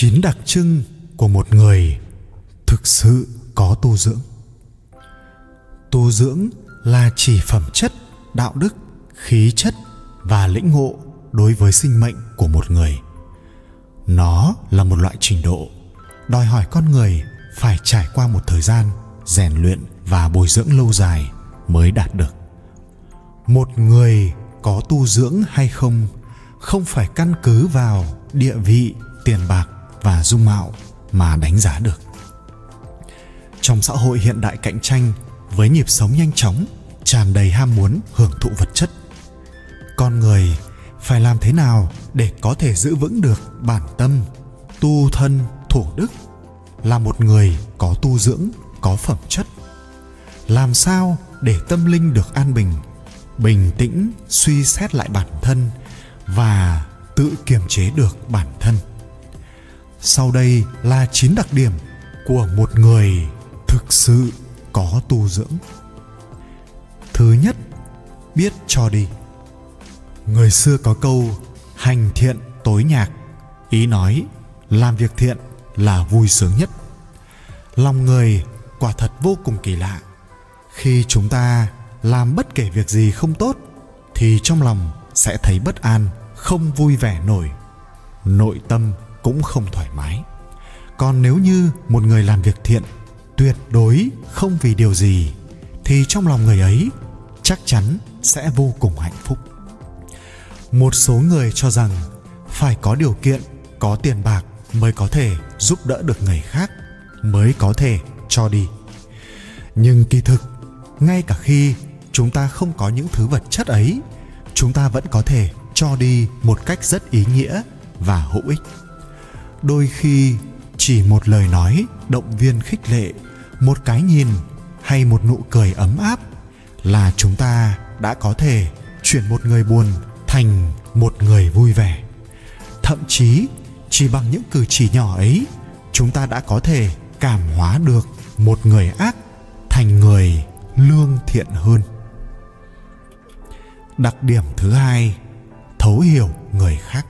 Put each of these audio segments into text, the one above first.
chín đặc trưng của một người thực sự có tu dưỡng. Tu dưỡng là chỉ phẩm chất, đạo đức, khí chất và lĩnh ngộ đối với sinh mệnh của một người. Nó là một loại trình độ đòi hỏi con người phải trải qua một thời gian rèn luyện và bồi dưỡng lâu dài mới đạt được. Một người có tu dưỡng hay không không phải căn cứ vào địa vị, tiền bạc và dung mạo mà đánh giá được. Trong xã hội hiện đại cạnh tranh, với nhịp sống nhanh chóng, tràn đầy ham muốn, hưởng thụ vật chất, con người phải làm thế nào để có thể giữ vững được bản tâm, tu thân thủ đức? Là một người có tu dưỡng, có phẩm chất, làm sao để tâm linh được an bình bình tĩnh, suy xét lại bản thân và tự kiềm chế được bản thân? Sau đây là 9 đặc điểm của một người thực sự có tu dưỡng. Thứ nhất, biết cho đi. Người xưa có câu hành thiện tối nhạc. Ý nói, làm việc thiện là vui sướng nhất. Lòng người quả thật vô cùng kỳ lạ. Khi chúng ta làm bất kể việc gì không tốt, thì trong lòng sẽ thấy bất an, không vui vẻ nổi. Nội tâm cũng không thoải mái. Còn nếu như một người làm việc thiện, tuyệt đối không vì điều gì, thì trong lòng người ấy chắc chắn sẽ vô cùng hạnh phúc. Một số người cho rằng phải có điều kiện, có tiền bạc mới có thể giúp đỡ được người khác, mới có thể cho đi. Nhưng kỳ thực, ngay cả khi chúng ta không có những thứ vật chất ấy, chúng ta vẫn có thể cho đi một cách rất ý nghĩa và hữu ích đôi khi chỉ một lời nói, động viên khích lệ, một cái nhìn hay một nụ cười ấm áp là chúng ta đã có thể chuyển một người buồn thành một người vui vẻ. Thậm chí, chỉ bằng những cử chỉ nhỏ ấy, chúng ta đã có thể cảm hóa được một người ác thành người lương thiện hơn. Đặc điểm thứ hai, thấu hiểu người khác.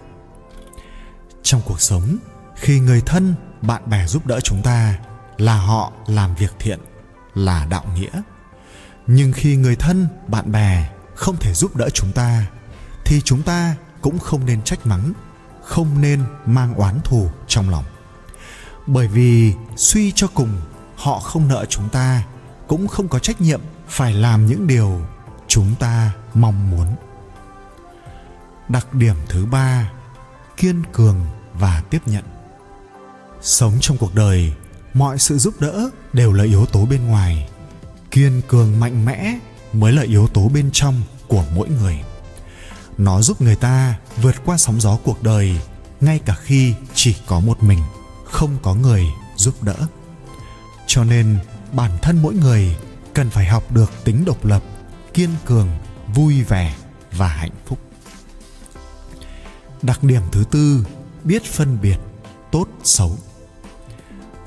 Trong cuộc sống khi người thân, bạn bè giúp đỡ chúng ta, là họ làm việc thiện, là đạo nghĩa. Nhưng khi người thân, bạn bè không thể giúp đỡ chúng ta, thì chúng ta cũng không nên trách mắng, không nên mang oán thù trong lòng. Bởi vì suy cho cùng, họ không nợ chúng ta, cũng không có trách nhiệm phải làm những điều chúng ta mong muốn. Đặc điểm thứ ba, kiên cường và tiếp nhận sống trong cuộc đời, mọi sự giúp đỡ đều là yếu tố bên ngoài. Kiên cường mạnh mẽ mới là yếu tố bên trong của mỗi người. Nó giúp người ta vượt qua sóng gió cuộc đời, ngay cả khi chỉ có một mình, không có người giúp đỡ. Cho nên, bản thân mỗi người cần phải học được tính độc lập, kiên cường, vui vẻ và hạnh phúc. Đặc điểm thứ tư, biết phân biệt tốt xấu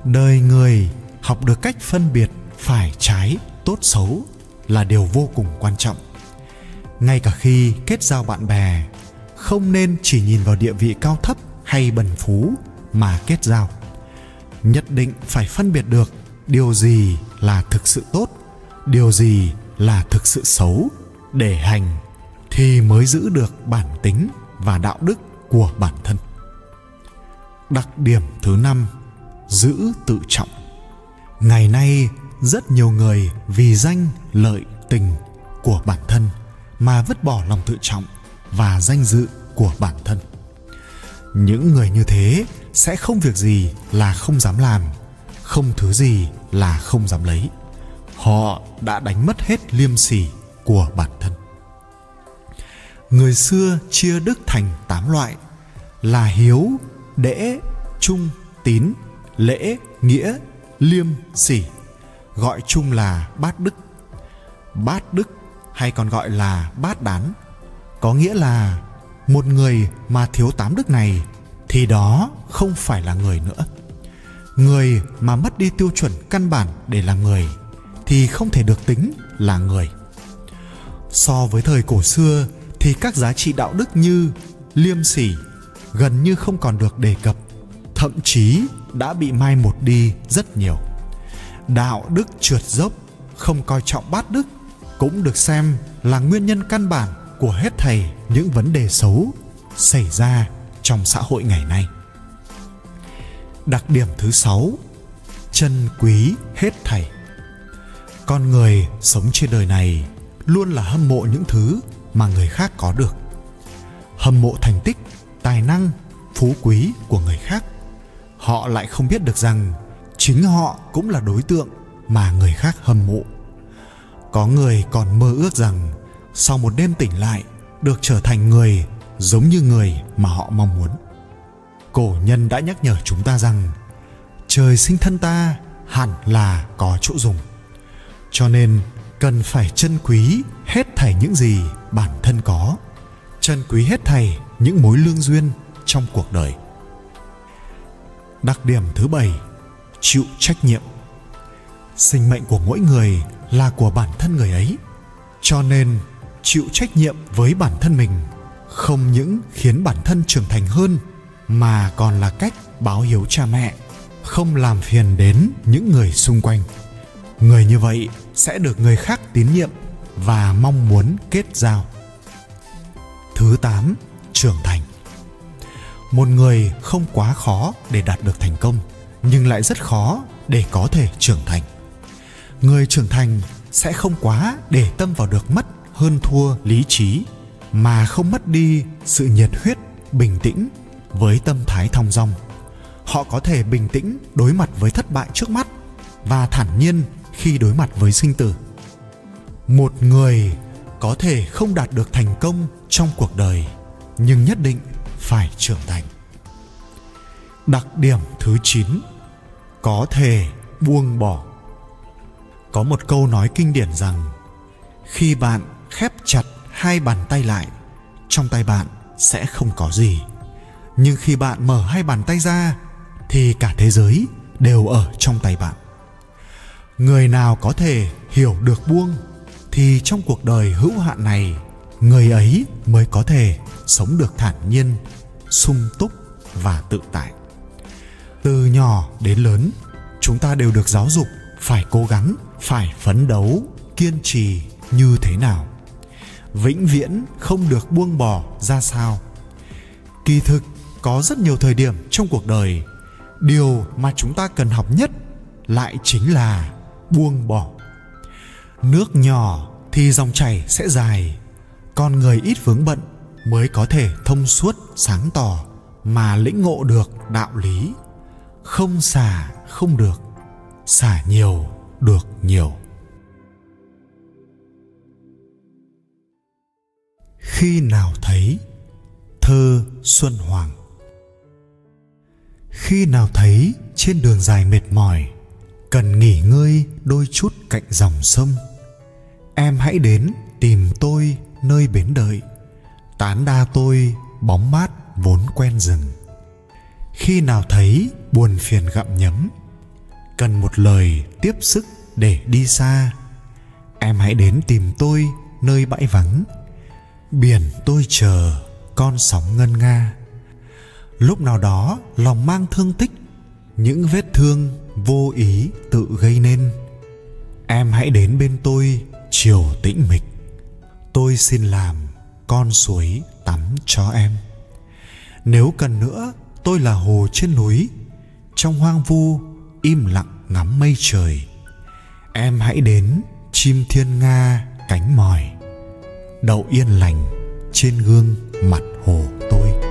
đời người học được cách phân biệt phải trái, tốt xấu là điều vô cùng quan trọng. Ngay cả khi kết giao bạn bè, không nên chỉ nhìn vào địa vị cao thấp hay bần phú mà kết giao. Nhất định phải phân biệt được điều gì là thực sự tốt, điều gì là thực sự xấu để hành thì mới giữ được bản tính và đạo đức của bản thân. Đặc điểm thứ năm giữ tự trọng. Ngày nay, rất nhiều người vì danh lợi tình của bản thân mà vứt bỏ lòng tự trọng và danh dự của bản thân. Những người như thế sẽ không việc gì là không dám làm, không thứ gì là không dám lấy. Họ đã đánh mất hết liêm sỉ của bản thân. Người xưa chia đức thành tám loại là hiếu, đễ, trung, tín lễ nghĩa liêm sỉ, gọi chung là bát đức. Bát đức hay còn gọi là bát đán, có nghĩa là một người mà thiếu tám đức này thì đó không phải là người nữa. Người mà mất đi tiêu chuẩn căn bản để làm người thì không thể được tính là người. So với thời cổ xưa thì các giá trị đạo đức như liêm sỉ gần như không còn được đề cập thậm chí đã bị mai một đi rất nhiều. Đạo đức trượt dốc, không coi trọng bát đức, cũng được xem là nguyên nhân căn bản của hết thầy những vấn đề xấu xảy ra trong xã hội ngày nay. Đặc điểm thứ sáu, chân quý hết thảy con người sống trên đời này luôn là hâm mộ những thứ mà người khác có được. Hâm mộ thành tích, tài năng, phú quý của người khác họ lại không biết được rằng chính họ cũng là đối tượng mà người khác hâm mộ. Có người còn mơ ước rằng sau một đêm tỉnh lại được trở thành người giống như người mà họ mong muốn. Cổ nhân đã nhắc nhở chúng ta rằng trời sinh thân ta hẳn là có chỗ dùng, cho nên cần phải trân quý hết thảy những gì bản thân có, trân quý hết thảy những mối lương duyên trong cuộc đời đặc điểm thứ bảy, chịu trách nhiệm. Sinh mệnh của mỗi người là của bản thân người ấy, cho nên chịu trách nhiệm với bản thân mình không những khiến bản thân trưởng thành hơn, mà còn là cách báo hiếu cha mẹ, không làm phiền đến những người xung quanh. Người như vậy sẽ được người khác tín nhiệm và mong muốn kết giao. Thứ 8 trưởng thành một người không quá khó để đạt được thành công, nhưng lại rất khó để có thể trưởng thành. Người trưởng thành sẽ không quá để tâm vào được mất hơn thua lý trí, mà không mất đi sự nhiệt huyết, bình tĩnh với tâm thái thong dong. Họ có thể bình tĩnh đối mặt với thất bại trước mắt và thản nhiên khi đối mặt với sinh tử. Một người có thể không đạt được thành công trong cuộc đời, nhưng nhất định phải trưởng thành. Đặc điểm thứ 9 có thể buông bỏ. Có một câu nói kinh điển rằng, khi bạn khép chặt hai bàn tay lại, trong tay bạn sẽ không có gì. Nhưng khi bạn mở hai bàn tay ra, thì cả thế giới đều ở trong tay bạn. Người nào có thể hiểu được buông, thì trong cuộc đời hữu hạn này, người ấy mới có thể sống được thản nhiên, sung túc và tự tại. Từ nhỏ đến lớn, chúng ta đều được giáo dục phải cố gắng, phải phấn đấu, kiên trì như thế nào. Vĩnh viễn không được buông bỏ ra sao. Kỳ thực, có rất nhiều thời điểm trong cuộc đời, điều mà chúng ta cần học nhất lại chính là buông bỏ. Nước nhỏ thì dòng chảy sẽ dài, con người ít vướng bận mới có thể thông suốt, sáng tỏ mà lĩnh ngộ được đạo lý. Không xả, không được, xả nhiều, được nhiều. Khi nào thấy, thơ xuân hoàng. Khi nào thấy, trên đường dài mệt mỏi, cần nghỉ ngơi đôi chút cạnh dòng sông. Em hãy đến tìm tôi nơi bến đợi tán đa tôi bóng mát vốn quen rừng khi nào thấy buồn phiền gặm nhấm, cần một lời tiếp sức để đi xa. Em hãy đến tìm tôi nơi bãi vắng. Biển tôi chờ, con sóng ngân nga. Lúc nào đó lòng mang thương tích, những vết thương vô ý tự gây nên. Em hãy đến bên tôi chiều tĩnh mịch. Tôi xin làm con suối tắm cho em. Nếu cần nữa, tôi là hồ trên núi. Trong hoang vu, im lặng ngắm mây trời. Em hãy đến chim thiên nga cánh mỏi đậu yên lành trên gương mặt hồ tôi.